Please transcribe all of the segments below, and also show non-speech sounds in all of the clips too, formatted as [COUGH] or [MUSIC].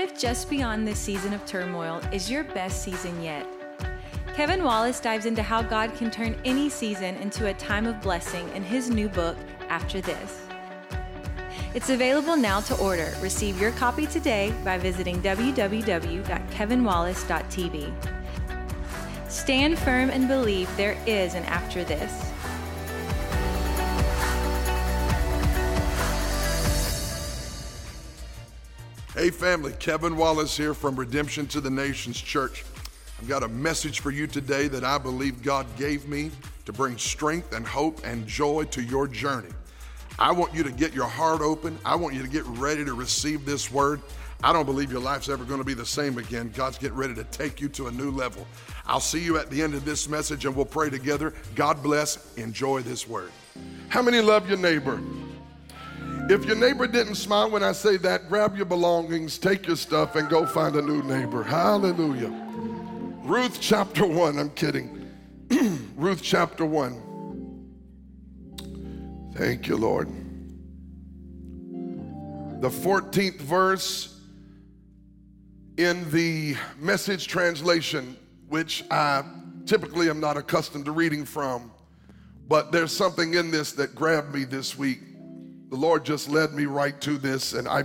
What if just beyond this season of turmoil is your best season yet? Kevin Wallace dives into how God can turn any season into a time of blessing in his new book, After This. It's available now to order. Receive your copy today by visiting www.kevinwallace.tv. Stand firm and believe there is an after this. Hey, family, Kevin Wallace here from Redemption to the Nations Church. I've got a message for you today that I believe God gave me to bring strength and hope and joy to your journey. I want you to get your heart open. I want you to get ready to receive this word. I don't believe your life's ever going to be the same again. God's getting ready to take you to a new level. I'll see you at the end of this message and we'll pray together. God bless. Enjoy this word. How many love your neighbor? If your neighbor didn't smile when I say that, grab your belongings, take your stuff, and go find a new neighbor. Hallelujah. Ruth chapter 1, I'm kidding. [CLEARS THROAT] Ruth chapter 1. Thank you, Lord. The 14th verse in the message translation, which I typically am not accustomed to reading from, but there's something in this that grabbed me this week the Lord just led me right to this, and I,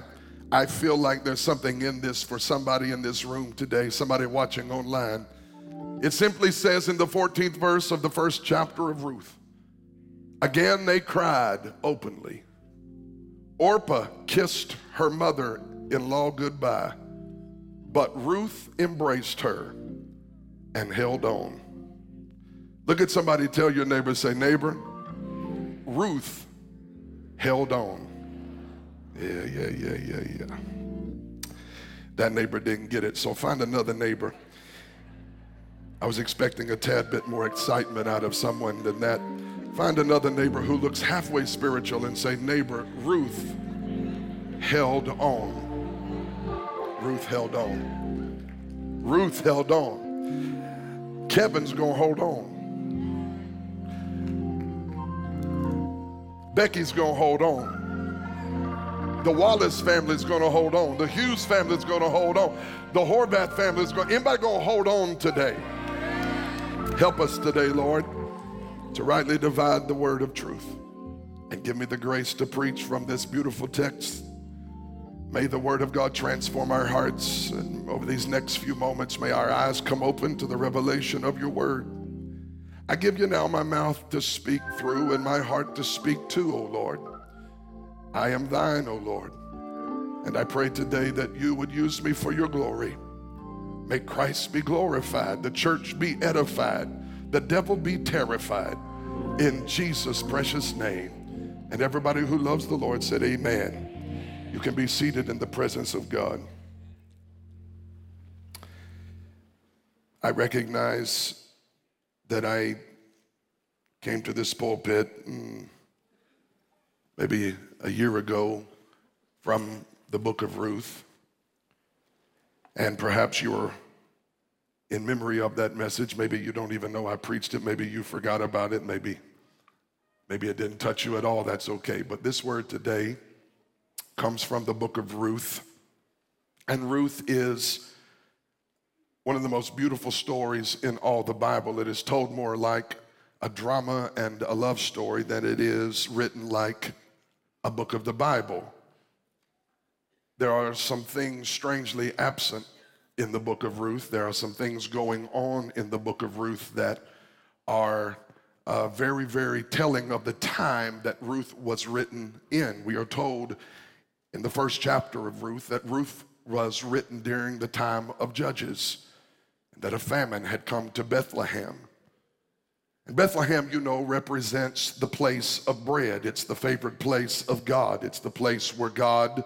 I feel like there's something in this for somebody in this room today, somebody watching online. It simply says in the 14th verse of the first chapter of Ruth Again they cried openly. Orpah kissed her mother in law goodbye, but Ruth embraced her and held on. Look at somebody, tell your neighbor, say, Neighbor, Ruth held on. Yeah, yeah, yeah, yeah, yeah. That neighbor didn't get it, so find another neighbor. I was expecting a tad bit more excitement out of someone than that. Find another neighbor who looks halfway spiritual and say, Neighbor, Ruth held on. Ruth held on. Ruth held on. Kevin's gonna hold on. Becky's gonna hold on. The Wallace family's gonna hold on. The Hughes family's gonna hold on. The Horvath family's gonna, anybody gonna hold on today? Help us today, Lord, to rightly divide the word of truth and give me the grace to preach from this beautiful text. May the word of God transform our hearts. And over these next few moments, may our eyes come open to the revelation of your word. I give you now my mouth to speak through and my heart to speak to, O Lord. I am thine, O Lord. And I pray today that you would use me for your glory. May Christ be glorified, the church be edified, the devil be terrified. In Jesus' precious name. And everybody who loves the Lord said, Amen. You can be seated in the presence of God. I recognize that I came to this pulpit mm, maybe a year ago from the book of Ruth. And perhaps you were in memory of that message. Maybe you don't even know I preached it. Maybe you forgot about it. Maybe, maybe it didn't touch you at all. That's okay. But this word today comes from the book of Ruth. And Ruth is one of the most beautiful stories in all the Bible. It is told more like a drama and a love story than it is written like a book of the Bible. There are some things strangely absent in the book of Ruth. There are some things going on in the book of Ruth that are uh, very, very telling of the time that Ruth was written in. We are told in the first chapter of Ruth that Ruth was written during the time of Judges that a famine had come to Bethlehem. And Bethlehem, you know, represents the place of bread. It's the favorite place of God. It's the place where God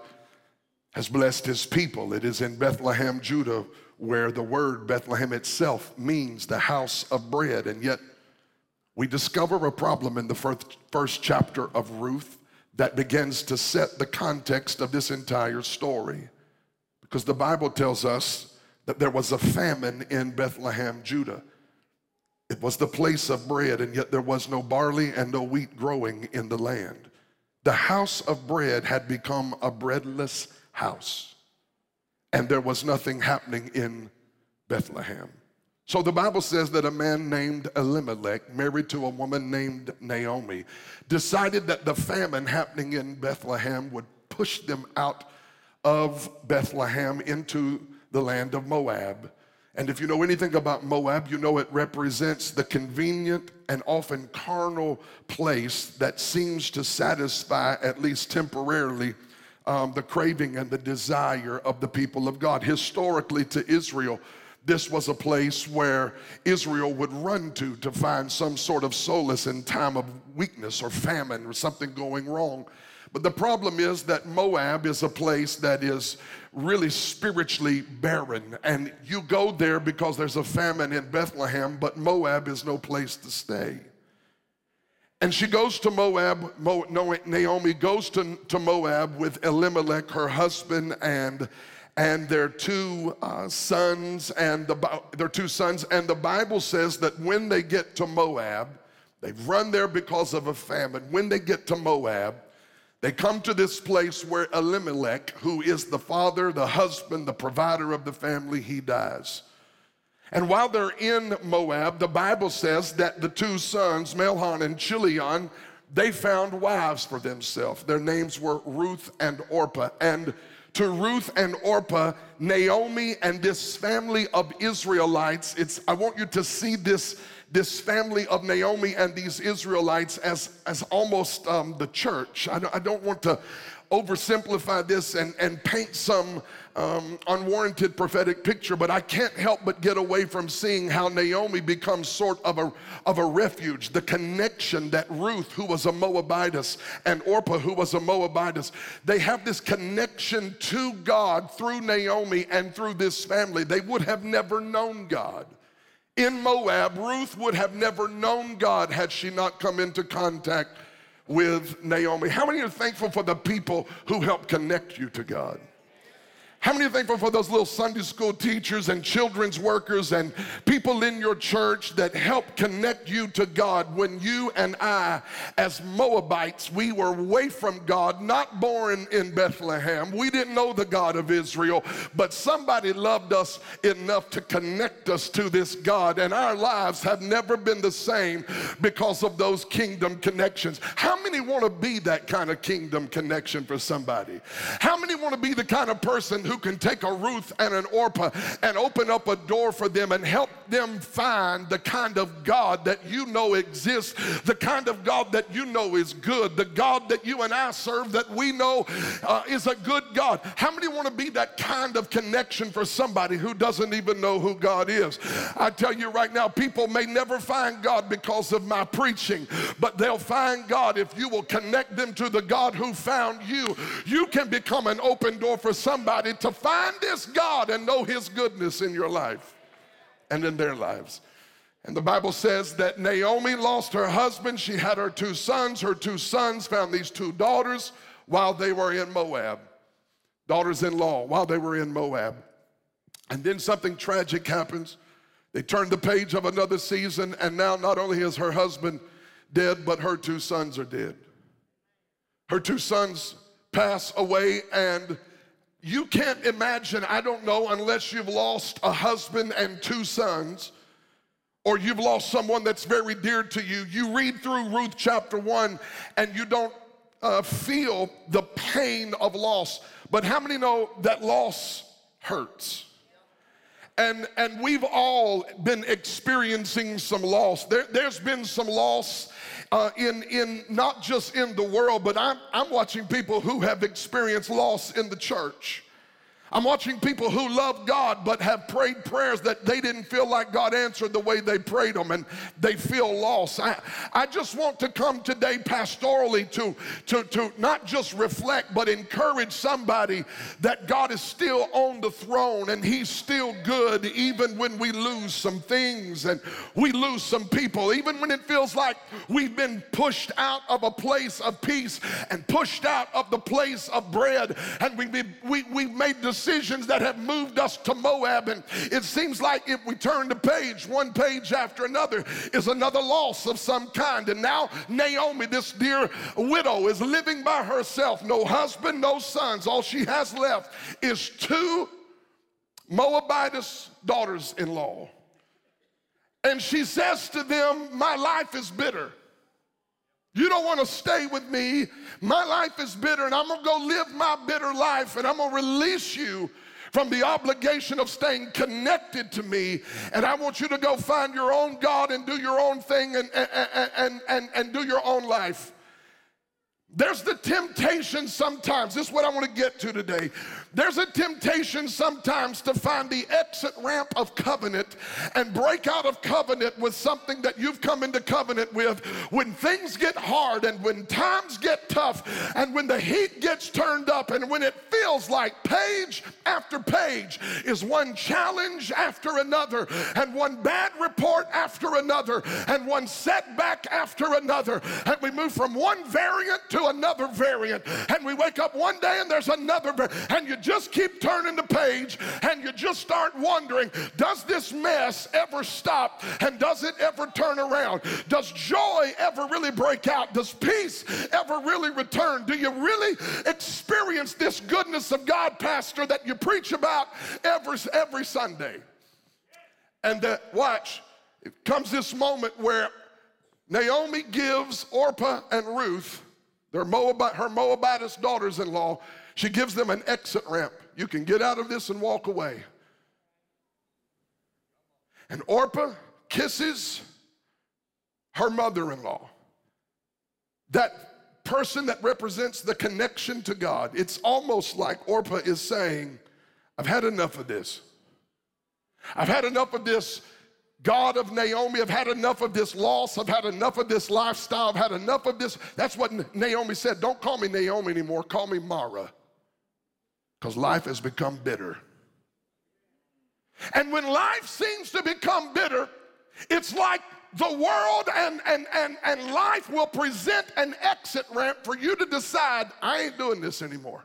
has blessed his people. It is in Bethlehem, Judah, where the word Bethlehem itself means the house of bread. And yet, we discover a problem in the first, first chapter of Ruth that begins to set the context of this entire story. Because the Bible tells us that there was a famine in Bethlehem, Judah. It was the place of bread, and yet there was no barley and no wheat growing in the land. The house of bread had become a breadless house. and there was nothing happening in Bethlehem. So the Bible says that a man named Elimelech, married to a woman named Naomi, decided that the famine happening in Bethlehem would push them out of Bethlehem into the land of Moab. And if you know anything about Moab, you know it represents the convenient and often carnal place that seems to satisfy, at least temporarily, um, the craving and the desire of the people of God. Historically, to Israel, this was a place where Israel would run to to find some sort of solace in time of weakness or famine or something going wrong. But the problem is that Moab is a place that is really spiritually barren. And you go there because there's a famine in Bethlehem, but Moab is no place to stay. And she goes to Moab, Mo, Naomi goes to, to Moab with Elimelech, her husband, and and their two uh, sons and the, their two sons and the bible says that when they get to moab they've run there because of a famine when they get to moab they come to this place where elimelech who is the father the husband the provider of the family he dies. And while they're in moab the bible says that the two sons mahlon and chilion they found wives for themselves. Their names were ruth and orpah. And to Ruth and Orpah, Naomi and this family of Israelites. It's, I want you to see this, this family of Naomi and these Israelites as, as almost um, the church. I don't, I don't want to oversimplify this and, and paint some um, unwarranted prophetic picture, but I can't help but get away from seeing how Naomi becomes sort of a, of a refuge. The connection that Ruth, who was a Moabitess, and Orpah, who was a Moabitess, they have this connection to God through Naomi and through this family. They would have never known God. In Moab, Ruth would have never known God had she not come into contact with Naomi. How many are thankful for the people who help connect you to God? How many are thankful for those little Sunday school teachers and children's workers and people in your church that help connect you to God when you and I, as Moabites, we were away from God, not born in Bethlehem. We didn't know the God of Israel, but somebody loved us enough to connect us to this God, and our lives have never been the same because of those kingdom connections. How many want to be that kind of kingdom connection for somebody? How many want to be the kind of person who can take a Ruth and an Orpah and open up a door for them and help them find the kind of God that you know exists, the kind of God that you know is good, the God that you and I serve that we know uh, is a good God. How many want to be that kind of connection for somebody who doesn't even know who God is? I tell you right now, people may never find God because of my preaching, but they'll find God if you will connect them to the God who found you. You can become an open door for somebody to find this God and know his goodness in your life and in their lives. And the Bible says that Naomi lost her husband. She had her two sons. Her two sons found these two daughters while they were in Moab. Daughters in law while they were in Moab. And then something tragic happens. They turn the page of another season, and now not only is her husband dead, but her two sons are dead. Her two sons pass away, and you can't imagine, I don't know, unless you've lost a husband and two sons, or you've lost someone that's very dear to you. You read through Ruth chapter one and you don't uh, feel the pain of loss. But how many know that loss hurts? And, and we've all been experiencing some loss. There, has been some loss uh, in, in not just in the world, but I'm, I'm watching people who have experienced loss in the church. I'm watching people who love God but have prayed prayers that they didn't feel like God answered the way they prayed them and they feel lost. I, I just want to come today pastorally to, to, to not just reflect but encourage somebody that God is still on the throne and He's still good even when we lose some things and we lose some people, even when it feels like we've been pushed out of a place of peace and pushed out of the place of bread and we, we, we've made decisions decisions that have moved us to Moab. And it seems like if we turn the page, one page after another is another loss of some kind. And now Naomi, this dear widow, is living by herself. No husband, no sons. All she has left is two Moabitess daughters in law. And she says to them, My life is bitter. You don't want to stay with me. My life is bitter, and I'm going to go live my bitter life, and I'm going to release you from the obligation of staying connected to me. And I want you to go find your own God and do your own thing and, and, and, and, and do your own life. There's the temptation sometimes, this is what I want to get to today. There's a temptation sometimes to find the exit ramp of covenant and break out of covenant with something that you've come into covenant with when things get hard and when times get tough and when the heat gets turned up and when it feels like page after page is one challenge after another and one bad report after another and one setback after another. And we move from one variant to another variant and we wake up one day and there's another and you just keep turning the page and you just start wondering does this mess ever stop and does it ever turn around? Does joy ever really break out? Does peace ever really return? Do you really experience this goodness of God, Pastor, that you preach about every, every Sunday? And uh, watch, it comes this moment where Naomi gives Orpah and Ruth, their Moabite, her Moabitess daughters in law, she gives them an exit ramp. You can get out of this and walk away. And Orpah kisses her mother in law. That person that represents the connection to God. It's almost like Orpah is saying, I've had enough of this. I've had enough of this God of Naomi, I've had enough of this loss. I've had enough of this lifestyle. I've had enough of this. That's what Naomi said. Don't call me Naomi anymore. Call me Mara because life has become bitter. And when life seems to become bitter, it's like the world and, and, and, and life will present an exit ramp for you to decide, I ain't doing this anymore.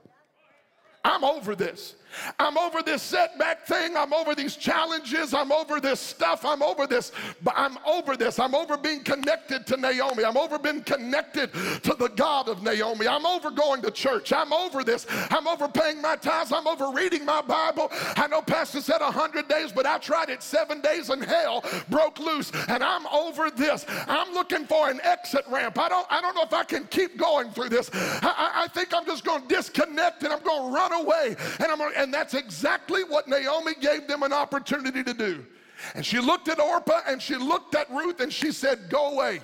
I'm over this. I'm over this setback thing. I'm over these challenges. I'm over this stuff. I'm over this. But I'm over this. I'm over being connected to Naomi. I'm over being connected to the God of Naomi. I'm over going to church. I'm over this. I'm over paying my tithes. I'm over reading my Bible. I know Pastor said 100 days, but I tried it seven days and hell broke loose. And I'm over this. I'm looking for an exit ramp. I don't, I don't know if I can keep going through this. I, I think I'm just going to disconnect and I'm going to run away. And I'm going to and that's exactly what Naomi gave them an opportunity to do. And she looked at Orpah and she looked at Ruth and she said, Go away.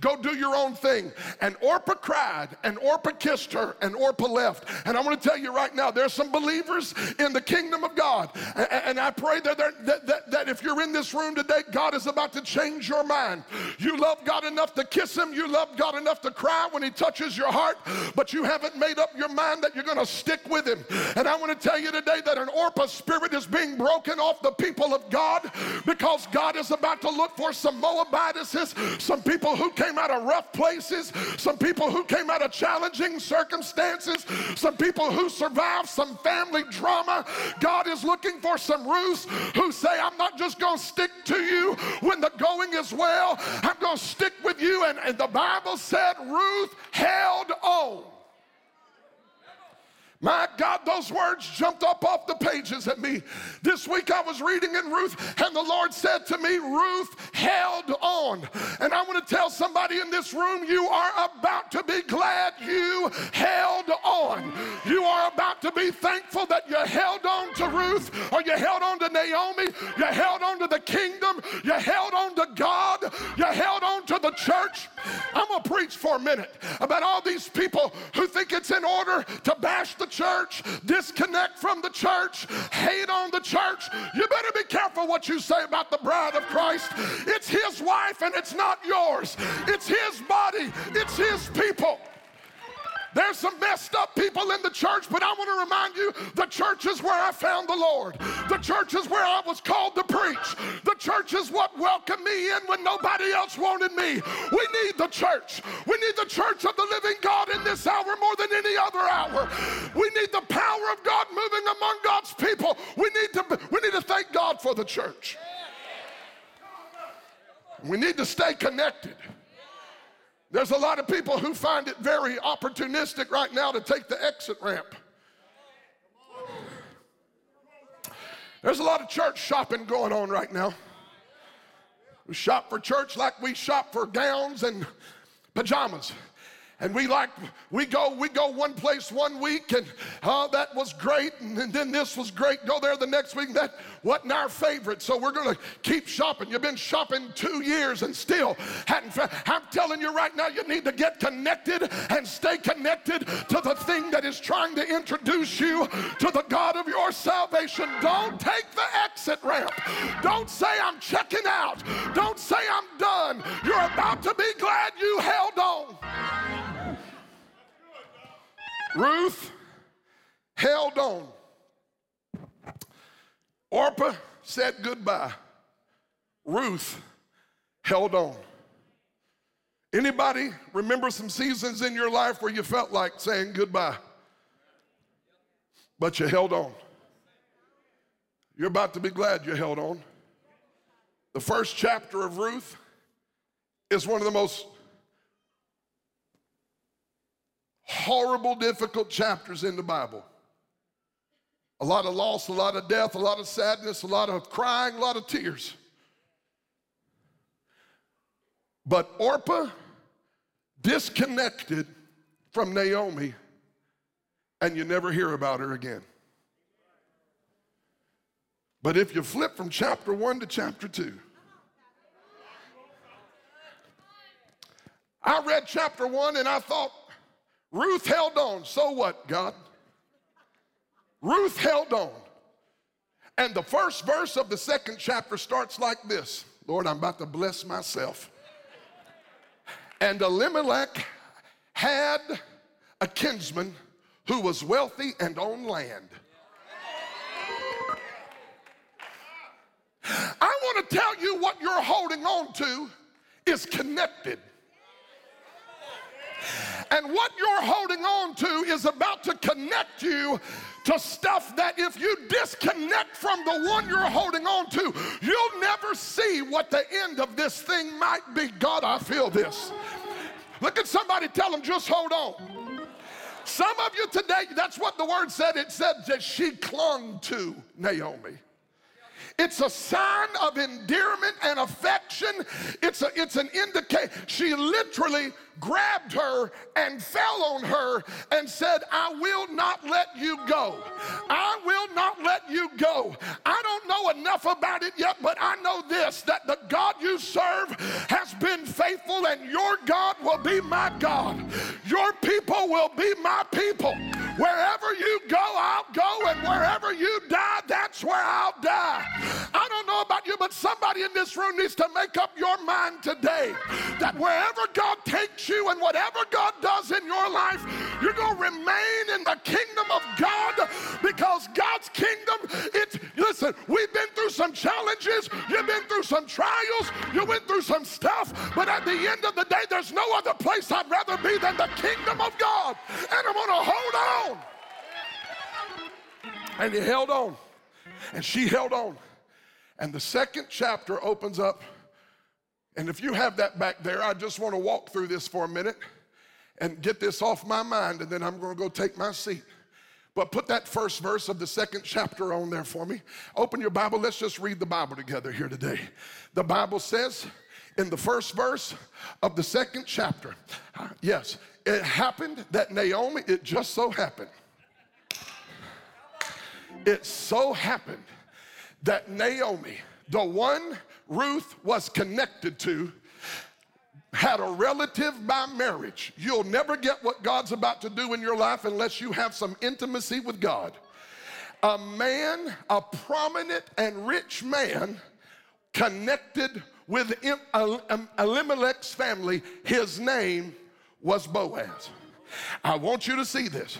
Go do your own thing. And Orpah cried, and Orpah kissed her, and Orpah left. And I want to tell you right now, there's some believers in the kingdom of God. And, I pray that, that, that, that if you're in this room today, God is about to change your mind. You love God enough to kiss Him, you love God enough to cry when He touches your heart, but you haven't made up your mind that you're going to stick with Him. And I want to tell you today that an Orpah spirit is being broken off the people of God because God is about to look for some Moabitesses, some people who came out of rough places, some people who came out of challenging circumstances, some people who survived some family drama. God is looking for some Ruths who say, I'm not just going to stick to you when the going is well, I'm going to stick with you. And, and the Bible said Ruth held on. My God, those words jumped up off the pages at me. This week I was reading in Ruth, and the Lord said to me, Ruth held on. And I want to tell somebody in this room, you are about to be glad you held on. You are about to be thankful that you held on to Ruth, or you held on to Naomi, you held on to the kingdom, you held on to God, you held on to the church. I'm going to preach for a minute about all these people who think it's in order to bash the church, disconnect from the church, hate on the church. You better be careful what you say about the bride of Christ. It's his wife and it's not yours. It's his body, it's his people. There's some messed up people in the church, but I want to remind you the church is where I found the Lord. The church is where I was called to preach. The church is what welcomed me in when nobody else wanted me. We need the church. We need the church of the living God in this hour more than any other hour. We need the power of God moving among God's people. We need to, we need to thank God for the church. We need to stay connected. There's a lot of people who find it very opportunistic right now to take the exit ramp. There's a lot of church shopping going on right now. We shop for church like we shop for gowns and pajamas and we like we go we go one place one week and oh that was great. And, and then this was great. Go there the next week. That wasn't our favorite. So we're to keep shopping. You've been shopping two years and still hadn't i'm telling you right now you need to get connected and stay connected to the thing that is trying to introduce you to the god of your salvation. Don't take the exit ramp. Don't say i'm checking out. Don't say i'm done. You're about to be glad you held on Ruth held on. Orpah said goodbye. Ruth held on. Anybody remember some seasons in your life where you felt like saying goodbye? But you held on. You're about to be glad you held on. The first chapter of Ruth is one of the most horrible, difficult chapters in the Bible. A lot of loss, a lot of death, a lot of sadness, a lot of crying, a lot of tears. But Orpah disconnected from Naomi, and you never hear about her again. But if you flip from chapter one to chapter two, I read chapter one and I thought, Ruth held on. So what, God? Ruth held on. And the first verse of the second chapter starts like this Lord, I'm about to bless myself. And Elimelech had a kinsman who was wealthy and owned land. I want to tell you what you're holding on to is connected. And what you're holding on to is about to connect you to stuff that if you disconnect from the one you're holding on to, you'll never see what the end of this thing might be. God, I feel this. Look at somebody, tell them, just hold on. Some of you today, that's what the word said. It said that she clung to Naomi. It's a sign of endearment and affection. It's, a, it's an indication. She literally grabbed her and fell on her and said, I will not let you go. I will not let you go. I don't know enough about it yet, but I know this that the God you serve has been faithful, and your God will be my God. Your people will be my people. Wherever you go, I'll go, and wherever you die, that's where I'll die. I don't know about you, but somebody in this room needs to make up your mind today that wherever God takes you and whatever God does in your life, you're going to remain in the kingdom of God because God's kingdom, it's, listen, we've been through some challenges, you've been through some trials, you went through some stuff, but at the end of the day, there's no other place I'd rather be than the kingdom of God. And I'm going to hold on. And he held on, and she held on. And the second chapter opens up. And if you have that back there, I just want to walk through this for a minute and get this off my mind, and then I'm going to go take my seat. But put that first verse of the second chapter on there for me. Open your Bible. Let's just read the Bible together here today. The Bible says in the first verse of the second chapter, uh, yes, it happened that Naomi, it just so happened. It so happened that Naomi, the one Ruth was connected to, had a relative by marriage. You'll never get what God's about to do in your life unless you have some intimacy with God. A man, a prominent and rich man, connected with Elimelech's family, his name was Boaz. I want you to see this.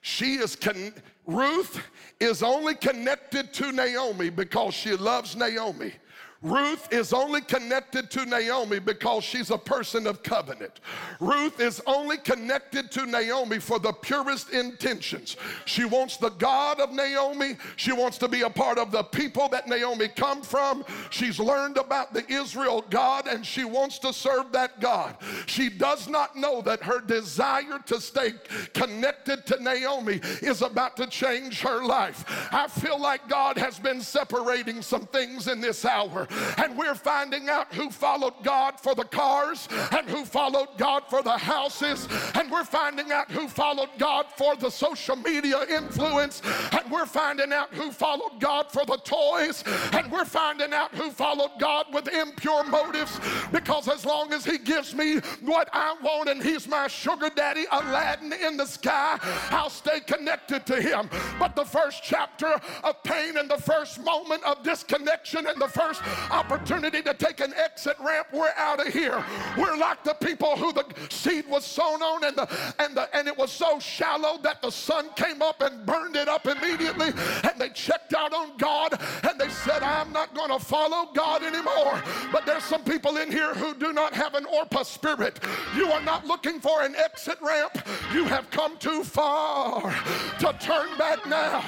She is con- Ruth is only connected to Naomi because she loves Naomi. Ruth is only connected to Naomi because she's a person of covenant. Ruth is only connected to Naomi for the purest intentions. She wants the God of Naomi. She wants to be a part of the people that Naomi come from. She's learned about the Israel God and she wants to serve that God. She does not know that her desire to stay connected to Naomi is about to change her life. I feel like God has been separating some things in this hour and we're finding out who followed God for the cars and who followed God for the houses, and we're finding out who followed God for the social media influence, and we're finding out who followed God for the toys, and we're finding out who followed God with impure motives. Because as long as He gives me what I want and He's my sugar daddy, Aladdin in the sky, I'll stay connected to Him. But the first chapter of pain and the first moment of disconnection and the first opportunity to take an exit ramp, we're out of here. We're like the people who the seed was sown on and the and the and it was so shallow that the sun came up and burned it up immediately. And they checked out on God and they said, I'm not going to follow God anymore. But there's some people in here who do not have an Orpah spirit. You are not looking for an exit ramp. You have come too far to turn back now.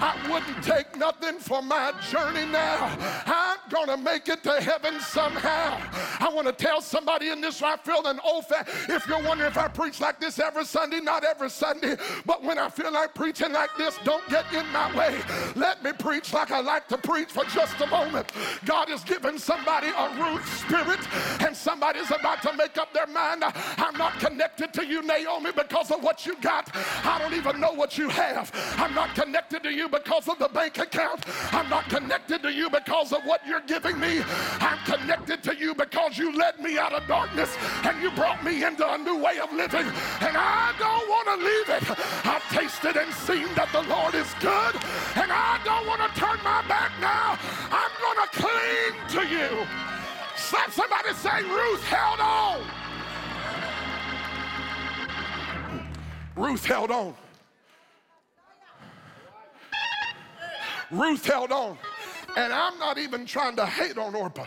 I wouldn't take nothing for my journey now. I'm going to make it to heaven somehow. I want to tell somebody in this, I feel an old If you're wondering if I preach like this every Sunday, not every Sunday, but when I feel like preaching like this, don't get in my way. Let me preach like I like to preach for just a moment. God is giving somebody a Ruth spirit, and somebody's about to make up their mind. I'm not connected to you, Naomi, because of what you got. I don't even know what you have. I'm not connected to you because of the bank account. I'm not connected to you because of what you're me. I'm connected to you because you led me out of darkness and you brought me into a new way of living. And I don't want to leave it. I've tasted and seen that the Lord is good. And I don't want to turn my back now. I'm going to cling to you. Slap somebody saying, Ruth held on. Ruth held on. Ruth held on. And I'm not even trying to hate on Orpah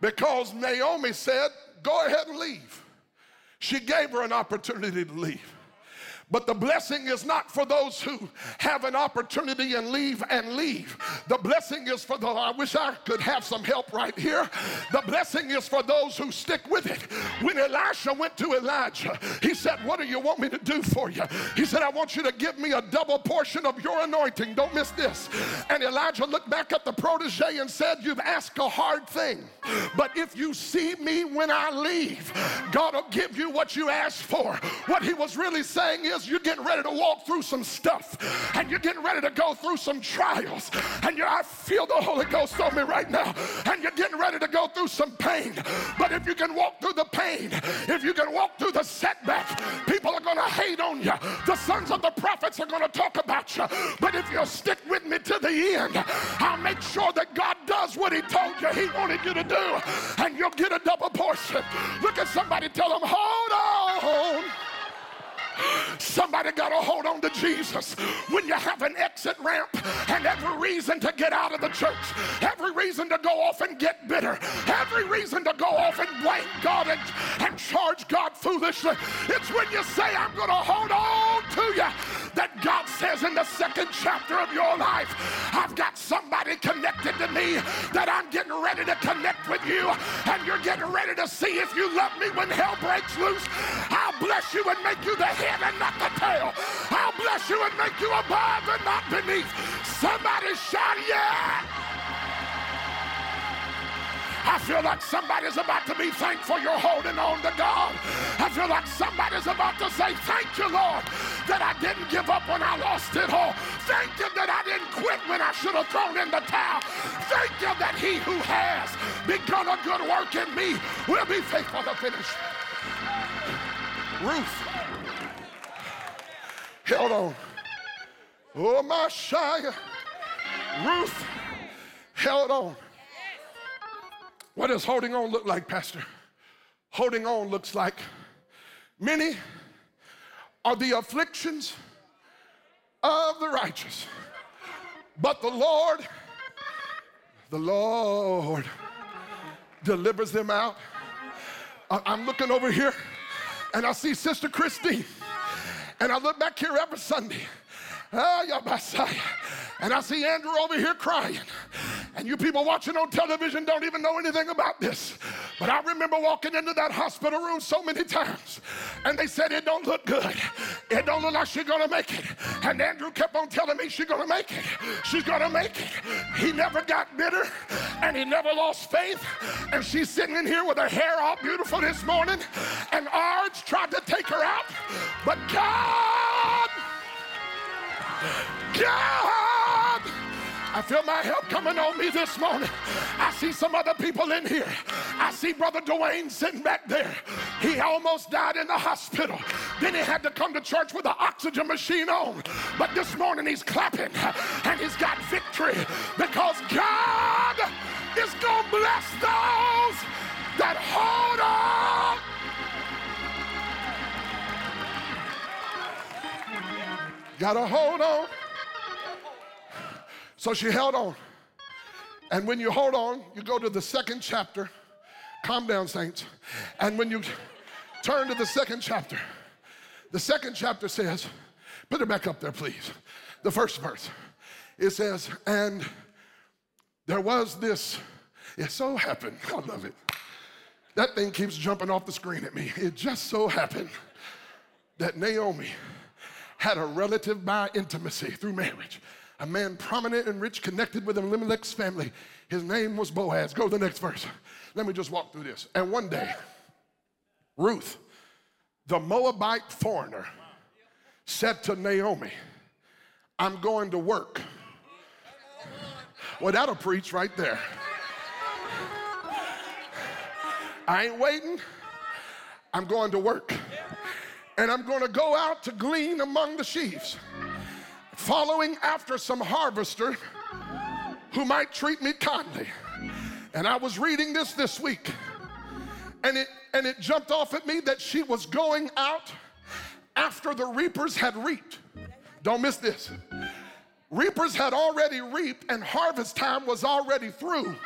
because Naomi said, Go ahead and leave. She gave her an opportunity to leave. But the blessing is not for those who have an opportunity and leave and leave. The blessing is for the, I wish I could have some help right here. The blessing is for those who stick with it. When Elisha went to Elijah, he said, What do you want me to do for you? He said, I want you to give me a double portion of your anointing. Don't miss this. And Elijah looked back at the protege and said, You've asked a hard thing. But if you see me when I leave, God will give you what you asked for. What he was really saying is, you're getting ready to walk through some stuff and you're getting ready to go through some trials and you I feel the Holy Ghost on me right now and you're getting ready to go through some pain. But if you can walk through the pain, if you can walk through the setback, people are going to hate on you. The sons of the prophets are going to talk about you. But if you'll stick with me to the end, I'll make sure that God does what he told you he wanted you to do and you'll get a double portion. Look at somebody, tell them, hold on. Somebody got to hold on to Jesus when you have an exit ramp and every reason to get out of the church, every reason to go off and get bitter, every reason to go off and blame God and, and charge God foolishly. It's when you say, I'm going to hold on to you that God says in the second chapter of your life, I've got somebody connected to me that I'm getting ready to connect with you and you're getting ready to see if you love me when hell breaks loose. I'll bless you and make you the head and not the tail. I'll bless you and make you above and not beneath. Somebody shout, yeah! I feel like somebody's about to be thankful you're holding on to God. I feel like somebody's about to say, Thank you, Lord, that I didn't give up when I lost it all. Thank you that I didn't quit when I should have thrown in the towel. Thank you that he who has begun a good work in me will be faithful to finish. Ruth held on. Oh, my Shia. Ruth held on. What does holding on look like, Pastor? Holding on looks like many are the afflictions of the righteous, but the Lord the Lord delivers them out. I'm looking over here and I see Sister Christine. And I look back here every Sunday. Ah, oh, Messiah. And I see Andrew over here crying. And you people watching on television don't even know anything about this. But I remember walking into that hospital room so many times. And they said, It don't look good. It don't look like she's gonna make it. And Andrew kept on telling me she's gonna make it. She's gonna make it. He never got bitter and he never lost faith. And she's sitting in here with her hair all beautiful this morning. And Arj tried to take her out. But God, God, I feel my help coming on me this morning. I see some other people in here. I see Brother Dwayne sitting back there. He almost died in the hospital. Then he had to come to church with the oxygen machine on. But this morning he's clapping and he's got victory because God is going to bless those Gotta hold on. So she held on. And when you hold on, you go to the second chapter. Calm down, saints. And when you turn to the second chapter, the second chapter says, put it back up there, please. The first verse. It says, and there was this, it so happened, [LAUGHS] I love it. That thing keeps jumping off the screen at me. It just so happened that Naomi had a relative by intimacy through marriage a man prominent and rich connected with Elimelech's family. His name was Boaz. Go to the next verse. Let me just walk through this. And one day, Ruth, the Moabite foreigner, said to Naomi, I'm going to work. Well, that'll preach right there. I ain't waiting. I'm going to work. And I'm going to go out to glean among the sheaves following after some harvester who might treat me kindly. And I was reading this this week, and it, and it jumped off at me that she was going out after the reapers had reaped. Don't miss this. Reapers had already reaped, and harvest time was already through.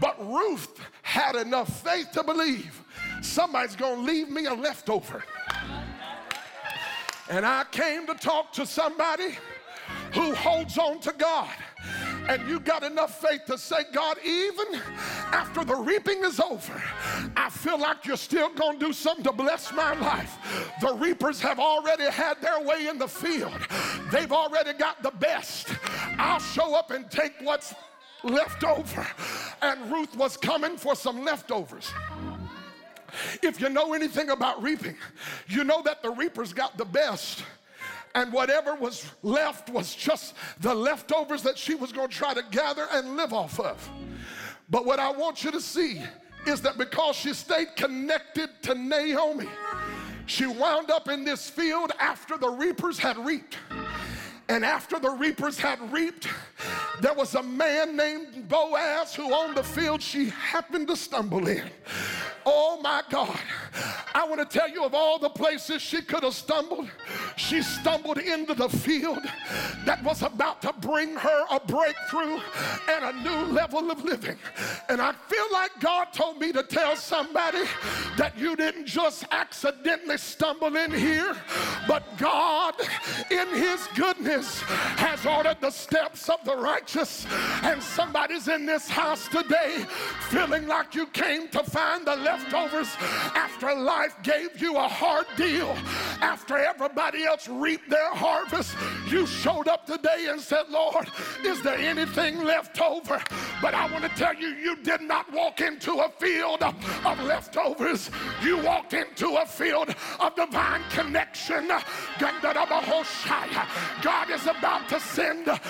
But Ruth had enough faith to believe somebody's gonna leave me a leftover. And I came to talk to somebody who holds on to God. And you got enough faith to say, God, even after the reaping is over, I feel like you're still to do something to bless my life. The reapers have already had their way in the field, they've already got the best. I'll show up and take what's left over. And Ruth was coming for some leftovers. If you know anything about reaping, you know that the reapers got the best and whatever was left was just the leftovers that she was going to try to gather and live off of. But what I want you to see is that because she stayed connected to Naomi, she wound up in this field after the reapers had reaped. And after the reapers had reaped, there was a man named Boaz who on the field she happened to stumble in. Oh my God. I want to tell you of all the places she could have stumbled, she stumbled into the field that was about to bring her a breakthrough and a new level of living. And I feel like God told me to tell somebody that you didn't just accidentally stumble in here, but God, in His goodness, has ordered the steps of the righteous. And somebody's in this house today feeling like you came to find the leftovers after life gave you a hard deal, after everybody else reaped their harvest, you showed up today and said, Lord, is there anything left over? But I want to tell you, you did not walk into a field of leftovers. You walked into a field of divine connection. God is about to send a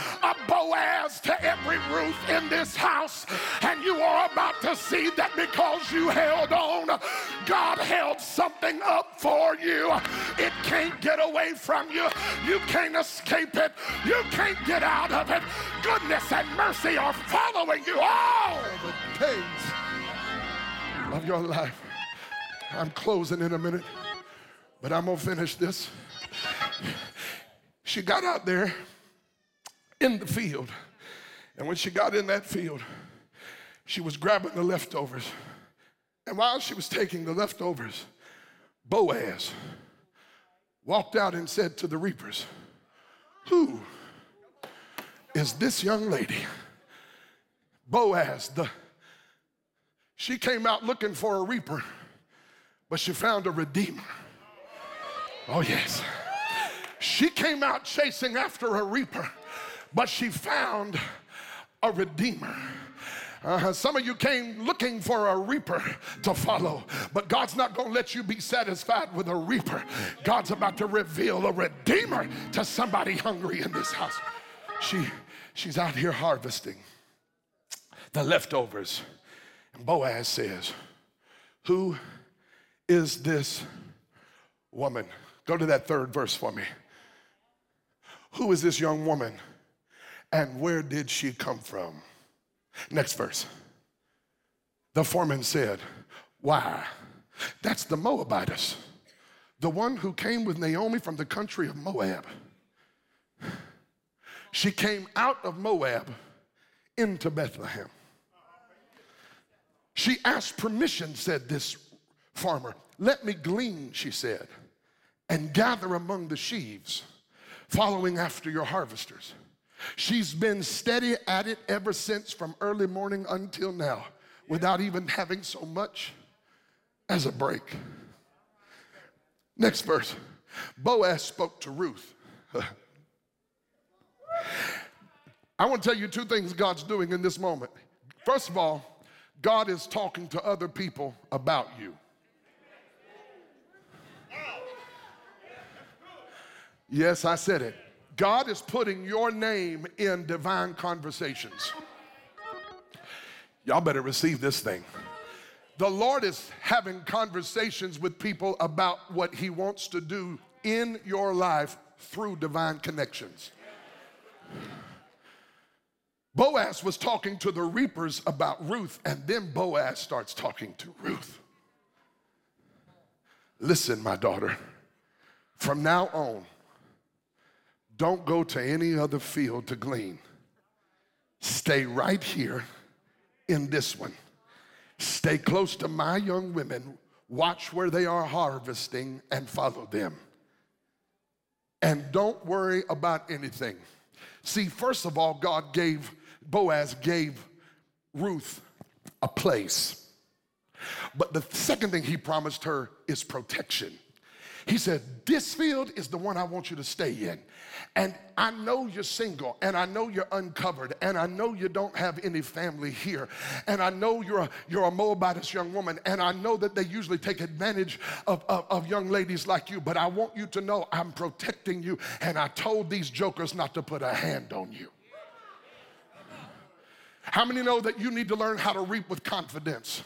Boaz to every Ruth in this house, and you are about to see that because you held on, God held something up for you. It can't get away from you. You can't escape it. You can't get out of it. Goodness and mercy are following you all the days of your life. I'm closing in a minute, but I'm going to finish this. She got out there in the field And when she got in that field, she was grabbing the leftovers. And while she was taking the leftovers, Boaz walked out and said to the reapers, Who is this young lady? Boaz, the she came out looking for a reaper, but she found a redeemer. Oh, yes. She came out chasing after a reaper, but she found a redeemer. Uh, some of you came looking for a reaper to follow, but God's not going to let you be satisfied with a reaper. God's about to reveal a redeemer to somebody hungry in this house. She, she's out here harvesting the leftovers. And Boaz says, Who is this woman? Go to that third verse for me. Who is this young woman and where did she come from? Next verse. The foreman said, Why? That's the Moabitess, the one who came with Naomi from the country of Moab. She came out of Moab into Bethlehem. She asked permission, said this farmer. Let me glean, she said, and gather among the sheaves, following after your harvesters. She's been steady at it ever since from early morning until now without even having so much as a break. Next verse Boaz spoke to Ruth. [LAUGHS] I want to tell you two things God's doing in this moment. First of all, God is talking to other people about you. Yes, I said it. God is putting your name in divine conversations. Y'all better receive this thing. The Lord is having conversations with people about what He wants to do in your life through divine connections. Boaz was talking to the reapers about Ruth, and then Boaz starts talking to Ruth. Listen, my daughter, from now on, don't go to any other field to glean. Stay right here in this one. Stay close to my young women. Watch where they are harvesting and follow them. And don't worry about anything. See, first of all, God gave, Boaz gave Ruth a place. But the second thing he promised her is protection. He said, This field is the one I want you to stay in. And I know you're single, and I know you're uncovered, and I know you don't have any family here, and I know you're a, you're a Moabitess young woman, and I know that they usually take advantage of, of, of young ladies like you, but I want you to know I'm protecting you, and I told these jokers not to put a hand on you. How many know that you need to learn how to reap with confidence?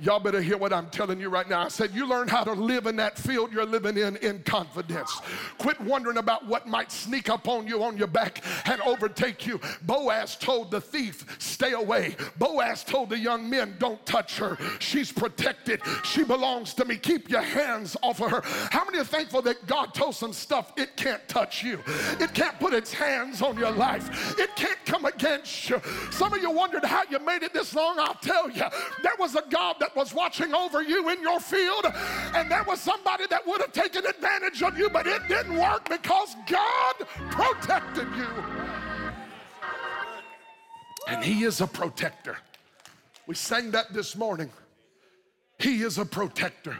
Y'all better hear what I'm telling you right now. I said, You learn how to live in that field you're living in in confidence. Quit wondering about what might sneak up on you on your back and overtake you. Boaz told the thief, Stay away. Boaz told the young men, Don't touch her. She's protected. She belongs to me. Keep your hands off of her. How many are thankful that God told some stuff it can't touch you? It can't put its hands on your life. It can't come against you. Some of you wondered how you made it this long. I'll tell you, there was a God that was watching over you in your field, and there was somebody that would have taken advantage of you, but it didn't work because God protected you. And He is a protector. We sang that this morning. He is a protector,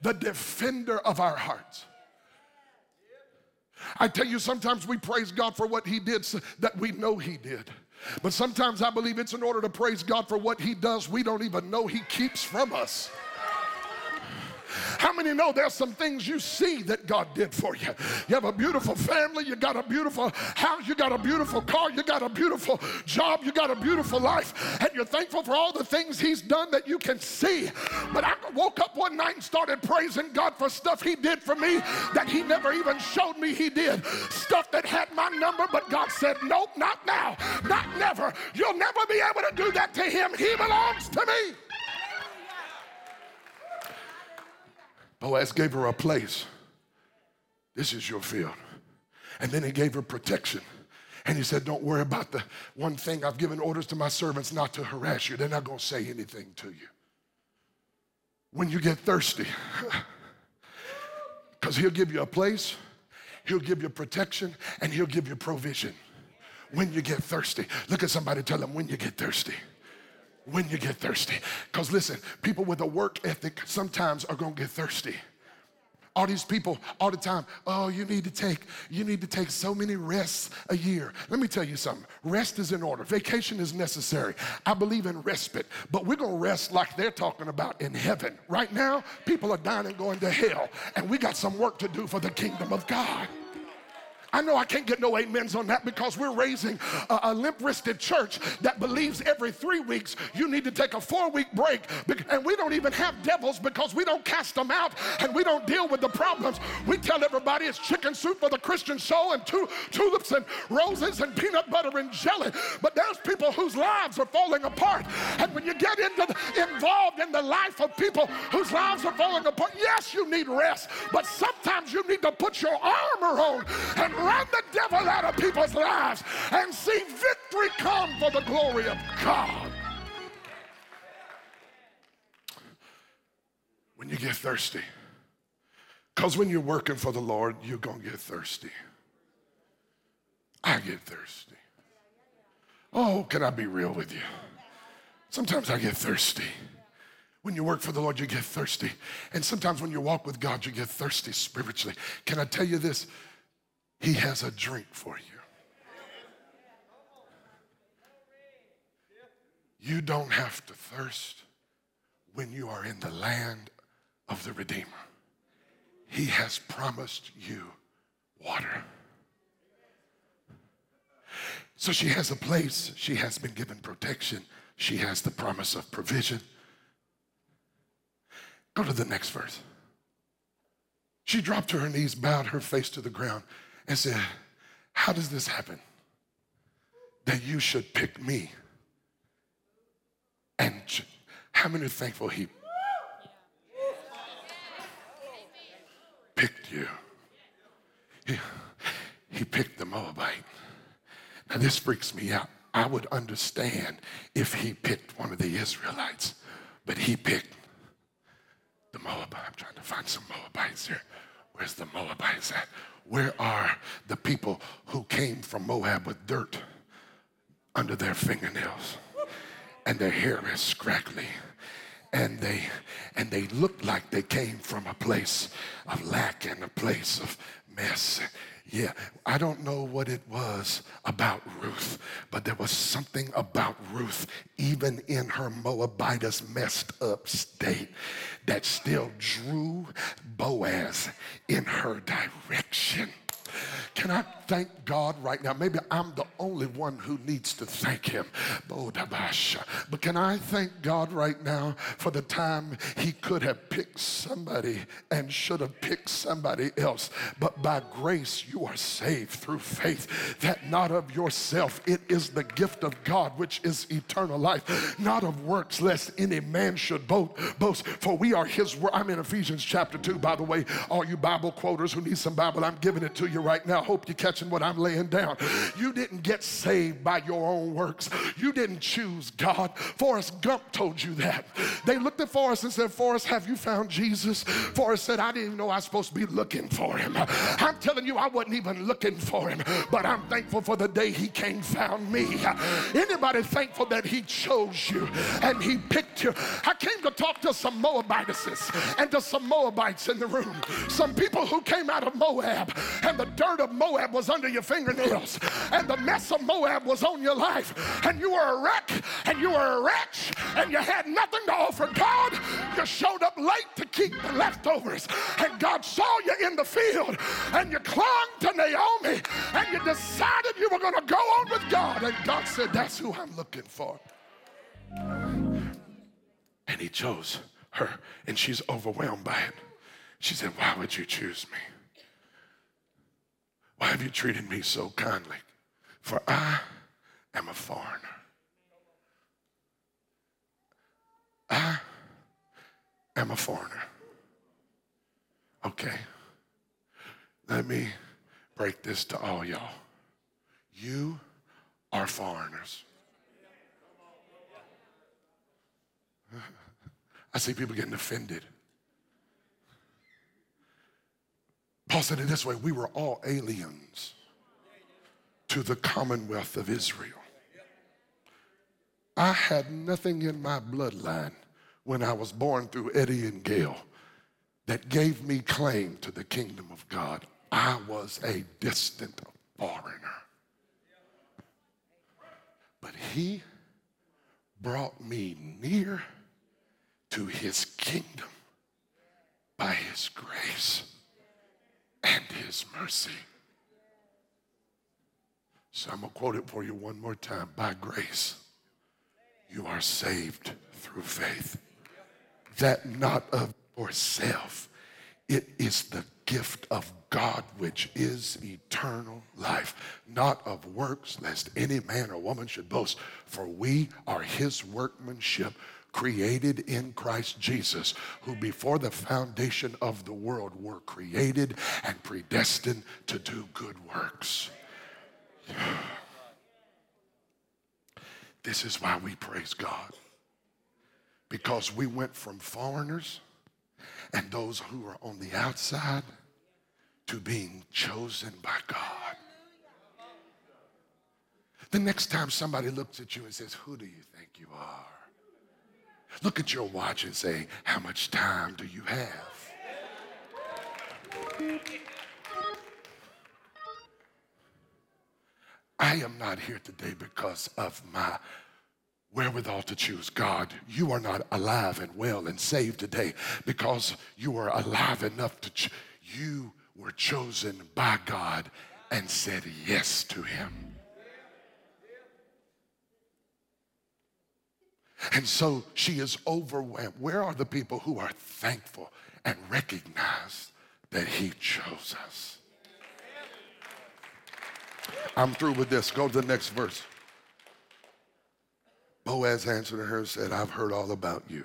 the defender of our hearts. I tell you, sometimes we praise God for what He did so that we know He did. But sometimes I believe it's in order to praise God for what He does, we don't even know He keeps from us. How many know there's some things you see that God did for you? You have a beautiful family, you got a beautiful house, you got a beautiful car, you got a beautiful job, you got a beautiful life, and you're thankful for all the things He's done that you can see. But I woke up one night and started praising God for stuff He did for me that He never even showed me He did. Stuff that had my number, but God said, Nope, not now, be able to do that to Him. He belongs to me. Boaz gave her a place. This is your field. And then he gave her protection. And he said, Don't worry about the one thing. I've given orders to my servants not to harass you. They're not going to say anything to you. When you get thirsty, [LAUGHS] because he'll give you a place, he'll give you protection, and he'll give you provision. When you get thirsty, look at somebody, tell them when you get thirsty when you get thirsty. Because listen, people with a work ethic sometimes are gonna get thirsty. All these people all the time, oh, you need to take, you need to take so many rests a year. Let me tell you something. Rest is in order. Vacation is necessary. I believe in respite, but we're gonna rest like they're talking about in heaven. Right now, people are dying and going to hell, and we got some work to do for the kingdom of God. I know I can't get no amens on that because we're raising a, a limp wristed church that believes every three weeks you need to take a four week break. And we don't even have devils because we don't cast them out and we don't deal with the problems. We tell everybody it's chicken soup for the Christian soul and tu- tulips and roses and peanut butter and jelly. But there's people whose lives are falling apart. And when you get into the, involved in the life of people whose lives are falling apart, yes, you need rest, but sometimes you need to put your armor on and run the devil out of people's lives and see victory come for the glory of God. When you get thirsty, because when you're working for the Lord, you're going to get thirsty. I get thirsty. Oh, can I be real with you? Sometimes I get thirsty. When you work for the Lord, you get thirsty. And sometimes when you walk with God, you get thirsty spiritually. Can I tell you this? He has a drink for you. You don't have to thirst when you are in the land of the Redeemer. He has promised you water. So she has a place, she has been given protection, she has the promise of provision. Go to the next verse. She dropped to her knees, bowed her face to the ground and said, How does this happen? That you should pick me. And how many are thankful he picked you? He, he picked the Moabite. Now, this freaks me out. I would understand if he picked one of the Israelites, but he picked the Moabite. I'm trying to find some Moabites here. Where's the Moabites at? Where are the people who came from Moab with dirt under their fingernails? And their hair is scraggly. And they and they look like they came from a place of lack and a place of mess yeah, I don't know what it was about Ruth, but there was something about Ruth, even in her Moabitess messed up state, that still drew Boaz in her direction. Can I thank God right now? Maybe I'm the only one who needs to thank Him. But can I thank God right now for the time He could have picked somebody and should have picked somebody else? But by grace, you are saved through faith, that not of yourself. It is the gift of God, which is eternal life, not of works, lest any man should boast. For we are His. I'm in Ephesians chapter 2, by the way. All you Bible quoters who need some Bible, I'm giving it to you right now. Hope you're catching what I'm laying down. You didn't get saved by your own works. You didn't choose God. Forrest Gump told you that. They looked at Forrest and said, Forrest, have you found Jesus? Forrest said, I didn't even know I was supposed to be looking for him. I'm telling you, I wasn't even looking for him, but I'm thankful for the day he came, found me. Anybody thankful that he chose you and he picked you? I came to talk to some Moabites and to some Moabites in the room. Some people who came out of Moab and the dirt of Moab was under your fingernails, and the mess of Moab was on your life, and you were a wreck, and you were a wretch, and you had nothing to offer God. You showed up late to keep the leftovers, and God saw you in the field, and you clung to Naomi, and you decided you were going to go on with God, and God said, That's who I'm looking for. And He chose her, and she's overwhelmed by it. She said, Why would you choose me? Why have you treated me so kindly? For I am a foreigner. I am a foreigner. Okay. Let me break this to all y'all. You are foreigners. [LAUGHS] I see people getting offended. Paul said it this way we were all aliens to the commonwealth of Israel. I had nothing in my bloodline when I was born through Eddie and Gail that gave me claim to the kingdom of God. I was a distant foreigner. But he brought me near to his kingdom by his grace and his mercy. So I'm going to quote it for you one more time. By grace, you are saved through faith. That not of yourself, it is the gift of God, which is eternal life, not of works, lest any man or woman should boast. For we are his workmanship created in Christ Jesus, who before the foundation of the world were created and predestined to do good works. [SIGHS] This is why we praise God. Because we went from foreigners and those who are on the outside to being chosen by God. The next time somebody looks at you and says, Who do you think you are? Look at your watch and say, How much time do you have? I am not here today because of my wherewithal to choose God. You are not alive and well and saved today because you are alive enough to, ch- you were chosen by God and said yes to Him. And so she is overwhelmed. Where are the people who are thankful and recognize that He chose us? I'm through with this. Go to the next verse. Boaz answered her and said, I've heard all about you.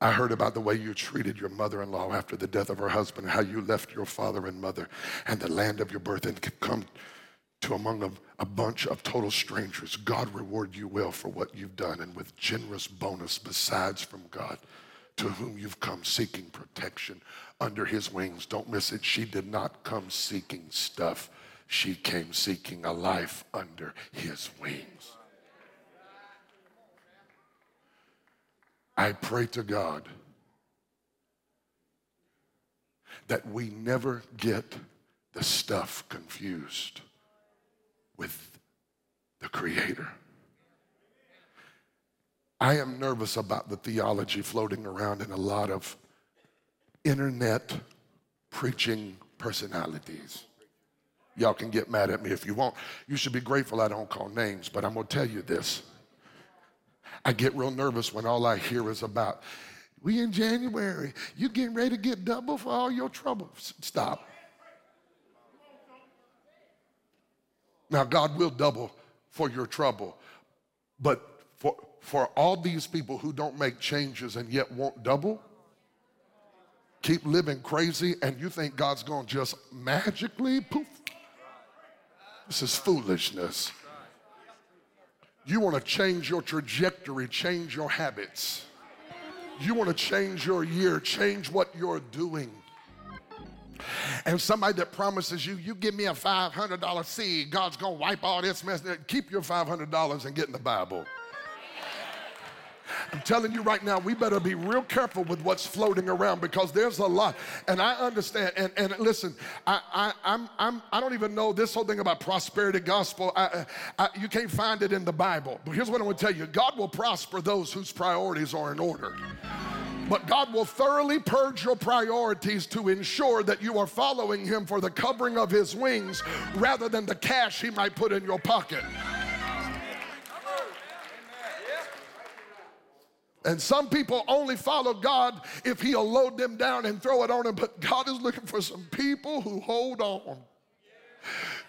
I heard about the way you treated your mother in law after the death of her husband, how you left your father and mother and the land of your birth and come to among a, a, bunch of total strangers. God reward you well for what you've done and with generous bonus besides from God to whom you've come seeking protection under his wings. Don't miss it. She did not come seeking stuff. She came seeking a life under his wings. I pray to God that we never get the stuff confused with the Creator. I am nervous about the theology floating around in a lot of internet preaching personalities. Y'all can get mad at me if you want. You should be grateful I don't call names, but I'm to tell you this. I get real nervous when all I hear is about, we in January, you getting ready to get double for all your trouble. Stop. Now, God will double for your trouble, but for, for all these people who don't make changes and yet won't double, keep living crazy, and you think God's gonna just magically poof. This is foolishness. You want to change your trajectory, change your habits. You want to change your year, change what you're doing. And somebody that promises you, you give me a $500 seed, God's to wipe all this mess. Keep your $500 and get in the Bible. I'm telling you right now, we better be real careful with what's floating around because there's a lot. And I understand. And, and listen, I, I, I'm, I'm, I don't even know this whole thing about prosperity gospel. I, I, you can't find it in the Bible. But here's what I want to tell you God will prosper those whose priorities are in order. But God will thoroughly purge your priorities to ensure that you are following Him for the covering of His wings rather than the cash He might put in your pocket. And some people only follow God if He'll load them down and throw it on them. But God is looking for some people who hold on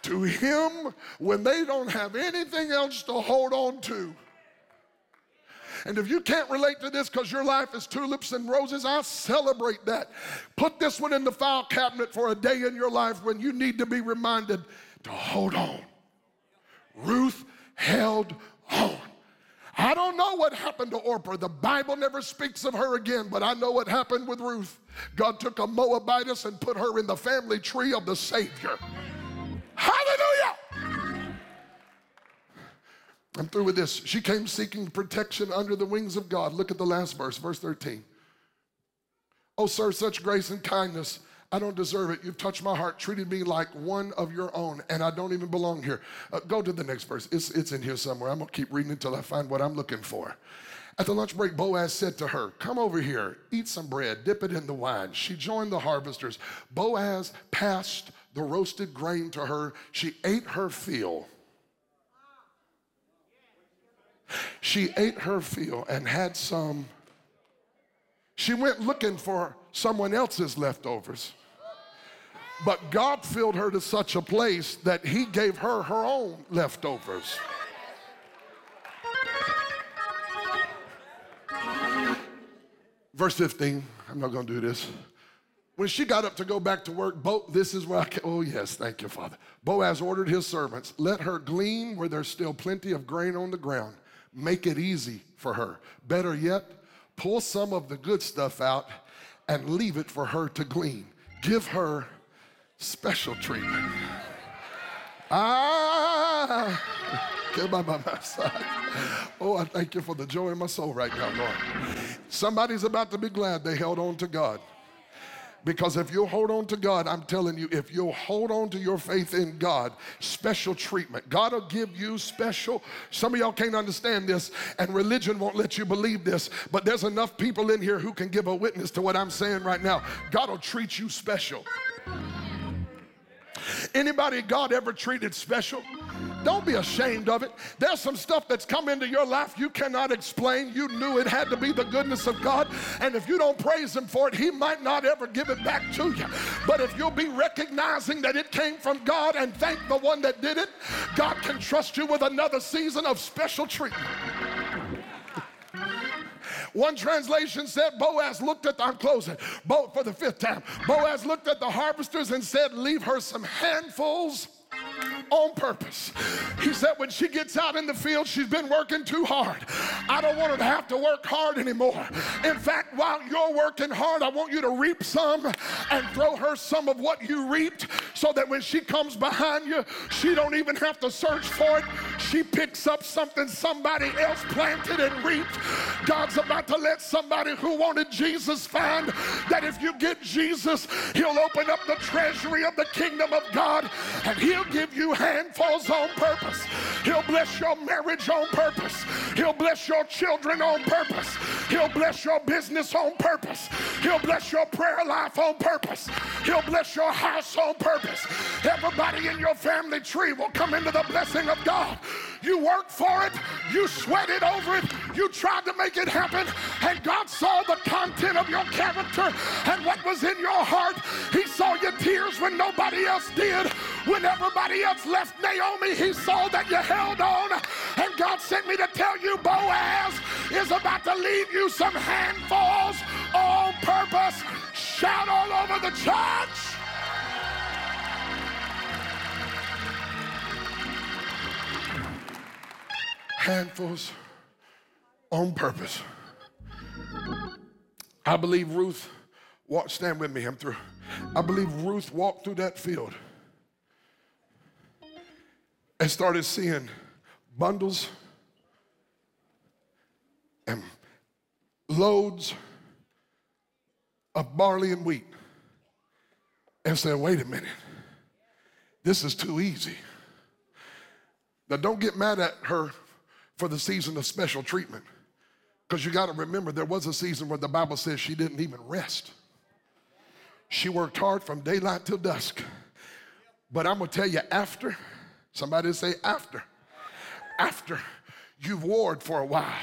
to Him when they don't have anything else to hold on to. And if you can't relate to this because your life is tulips and roses, I celebrate that. Put this one in the file cabinet for a day in your life when you need to be reminded to hold on Ruth held on. I don't know what happened to Orpah. The Bible never speaks of her again, but I know what happened with Ruth. God took a Moabitess and put her in the family tree of the Savior. I'm through with this. She came seeking protection under the wings of God. Look at the last verse, verse 13. Oh, sir, such grace and kindness I don't deserve it. You've touched my heart, treated me like one of your own, and I don't even belong here. Uh, go to the next verse. It's, it's in here somewhere. I'm going to keep reading until I find what I'm looking for. At the lunch break, Boaz said to her, Come over here, eat some bread, dip it in the wine. She joined the harvesters. Boaz passed the roasted grain to her. She ate her fill. She ate her fill and had some. She went looking for someone else's leftovers. But God filled her to such a place that He gave her her own leftovers. Verse 15, I'm not going to do this. When she got up to go back to work, Bo, this is where I can, oh yes, thank you, Father. Boaz ordered his servants, let her glean where there's still plenty of grain on the ground. Make it easy for her. Better yet, pull some of the good stuff out and leave it for her to glean. Give her special treatment. Ah, get by my side. Oh, I thank you for the joy in my soul right now, Lord. Somebody's about to be glad they held on to God. Because if you'll hold on to God, I'm telling you, if you'll hold on to your faith in God, special treatment. God will give you special. Some of y'all can't understand this, and religion won't let you believe this, but there's enough people in here who can give a witness to what I'm saying right now. God will treat you special. Anybody God ever treated special? Don't be ashamed of it. There's some stuff that's come into your life you cannot explain. You knew it had to be the goodness of God. And if you don't praise Him for it, He might not ever give it back to you. But if you'll be recognizing that it came from God and thank the one that did it, God can trust you with another season of special treatment. One translation said Boaz looked at the, I'm closing, Bo, for the fifth time. Boaz looked at the harvesters and said, Leave her some handfuls on purpose. He said, when she gets out in the field, she's been working too hard. I don't want her to have to work hard anymore. In fact, while you're working hard, I want you to reap some and throw her some of what you reaped so that when she comes behind you, she don't even have to search for it. She picks up something somebody else planted and reaped. God's about to let somebody who wanted Jesus find that if you get Jesus, he'll open up the treasury of the kingdom of God and he'll give you handfuls on purpose. He'll bless your marriage on purpose. He'll bless your children on purpose. He'll bless your business on purpose. He'll bless your prayer life on purpose. He'll bless your house on purpose. Everybody in your family tree will come into the blessing of God. You worked for it, you sweated over it, you tried to make it happen, and God saw the content of your character and what was in your heart. He saw your tears when nobody else did. When everybody else left Naomi, he saw that you held on. And God sent me to tell you Boaz is about to leave you some handfuls on purpose. Shout all over the church. Handfuls on purpose. I believe Ruth walked, stand with me, I'm through. I believe Ruth walked through that field and started seeing bundles and loads of barley and wheat and said, wait a minute, this is too easy. Now, don't get mad at her for the season of special treatment because you got to remember there was a season where the Bible says she didn't even rest. She worked hard from daylight till dusk. But I'm going to tell you, after, Somebody say after. After you've warred for a while,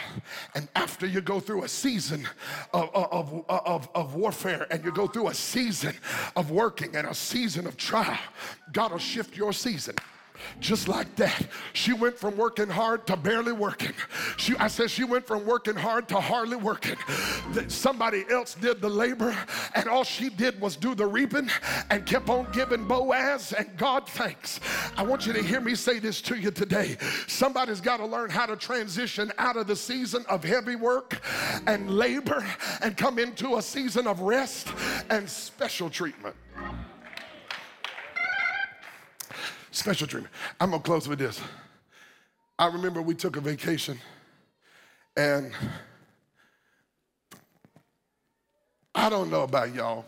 and after you go through a season of, of, of, of, warfare and you go through a season of working and a season of trial, God will shift your season. Just like that. She went from working hard to barely working. She, I said she went from working hard to hardly working. Somebody else did the labor, and all she did was do the reaping and kept on giving Boaz and God thanks. I want you to hear me say this to you today. Somebody's got to learn how to transition out of the season of heavy work and labor and come into a season of rest and special treatment. Special treatment. I'm gonna close with this. I remember we took a vacation and I don't know about y'all,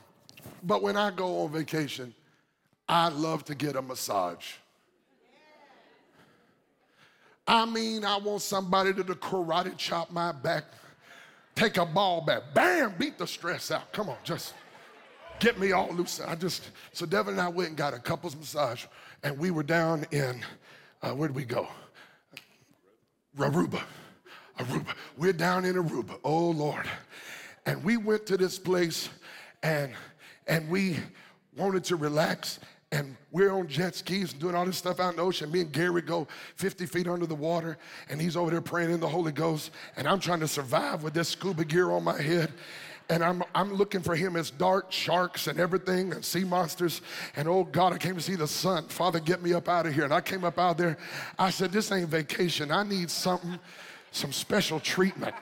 but when I go on vacation, I love to get a massage. I mean, I want somebody to karate chop my back, take a ball bat, bam, beat the stress out. Come on, just get me all loose. I just, so Devin and I went and got a couples massage and we were down in, uh, where did we go? Aruba. Aruba. We're down in Aruba. Oh, Lord. And we went to this place and, and we wanted to relax and we're on jet skis and doing all this stuff out in the ocean. Me and Gary go 50 feet under the water, and he's over there praying in the Holy Ghost, and I'm trying to survive with this scuba gear on my head and I'm, I'm looking for him as dark sharks and everything and sea monsters. And oh God, I came to see the sun. Father, get me up out of here. And I came up out there. I said, This ain't vacation. I need something, some special treatment.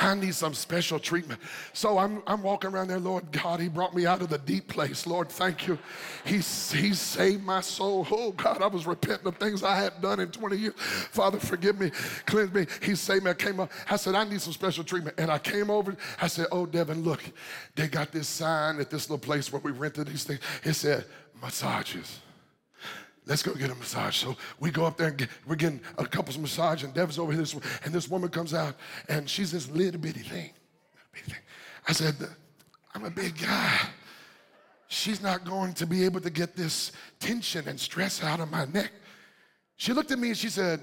I need some special treatment. So I'm, I'm walking around there, Lord God, He brought me out of the deep place. Lord, thank you. He, he saved my soul. Oh God, I was repenting of things I had done in 20 years. Father, forgive me, cleanse me. He saved me. I came up. I said, I need some special treatment. And I came over. I said, Oh, Devin, look, they got this sign at this little place where we rented these things. It said, massages let's go get a massage. So we go up there and get, we're getting a couple's massage, and Dev's over here, and this woman comes out, and she's this little bitty thing. Bitty thing. I said, I'm a big guy. She's not going to be able to get this tension and stress out of my neck. She looked at me and she said,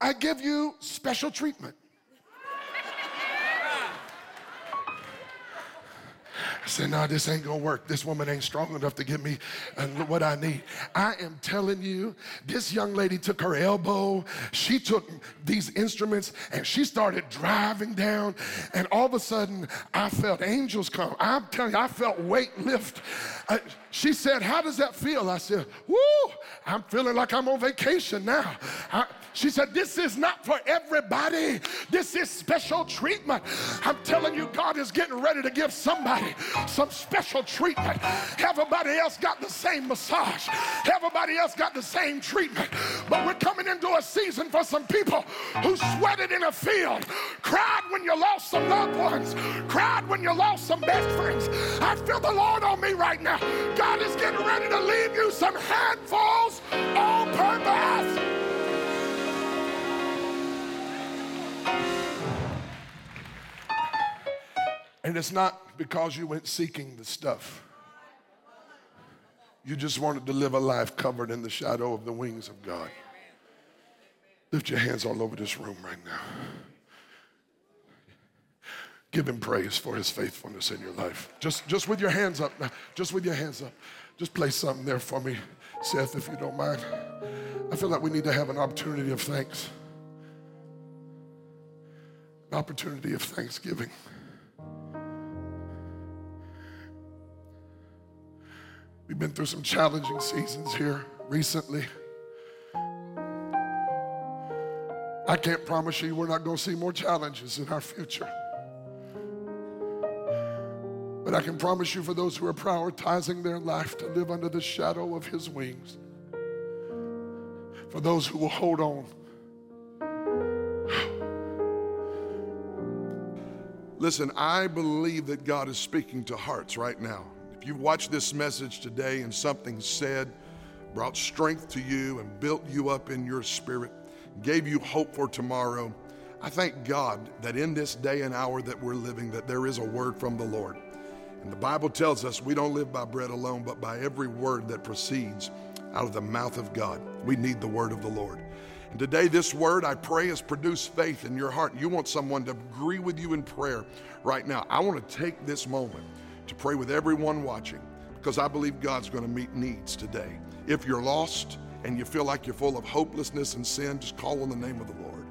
I give you special treatment. I said, no, this ain't gonna work. This woman ain't strong enough to give me uh, what I need. I am telling you, this young lady took her elbow, she took these instruments, and she started driving down. And all of a sudden, I felt angels come. I'm telling you, I felt weight lift. I, she said, How does that feel? I said, Woo, I'm feeling like I'm on vacation now. I, she said, This is not for everybody. This is special treatment. I'm telling you, God is getting ready to give somebody some special treatment. Everybody else got the same massage, everybody else got the same treatment. But we're coming into a season for some people who sweated in a field, cried when you lost some loved ones, cried when you lost some best friends. I feel the Lord on me right now. God is getting ready to leave you some handfuls on purpose. And it's not because you went seeking the stuff. You just wanted to live a life covered in the shadow of the wings of God. Lift your hands all over this room right now. Give him praise for his faithfulness in your life. Just, just with your hands up now. Just with your hands up. Just play something there for me, Seth, if you don't mind. I feel like we need to have an opportunity of thanks. Opportunity of thanksgiving. We've been through some challenging seasons here recently. I can't promise you we're not going to see more challenges in our future. But I can promise you for those who are prioritizing their life to live under the shadow of His wings, for those who will hold on. Listen, I believe that God is speaking to hearts right now. If you've watched this message today and something said brought strength to you and built you up in your spirit, gave you hope for tomorrow, I thank God that in this day and hour that we're living that there is a word from the Lord. And the Bible tells us we don't live by bread alone, but by every word that proceeds out of the mouth of God. We need the word of the Lord. And today, this word, I pray, has produced faith in your heart. You want someone to agree with you in prayer right now. I want to take this moment to pray with everyone watching because I believe God's going to meet needs today. If you're lost and you feel like you're full of hopelessness and sin, just call on the name of the Lord.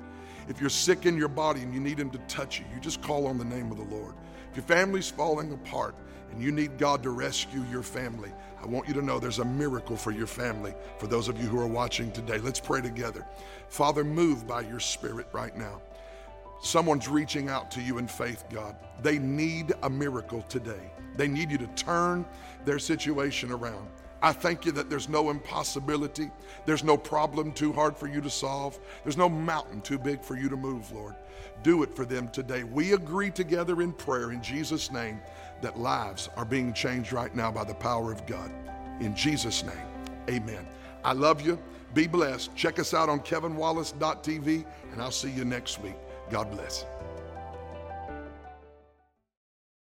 If you're sick in your body and you need Him to touch you, you just call on the name of the Lord. If your family's falling apart and you need God to rescue your family, I want you to know there's a miracle for your family, for those of you who are watching today. Let's pray together. Father, move by your Spirit right now. Someone's reaching out to you in faith, God. They need a miracle today. They need you to turn their situation around. I thank you that there's no impossibility. There's no problem too hard for you to solve. There's no mountain too big for you to move, Lord. Do it for them today. We agree together in prayer in Jesus' name that lives are being changed right now by the power of God. In Jesus' name, amen. I love you. Be blessed. Check us out on kevinwallace.tv, and I'll see you next week. God bless.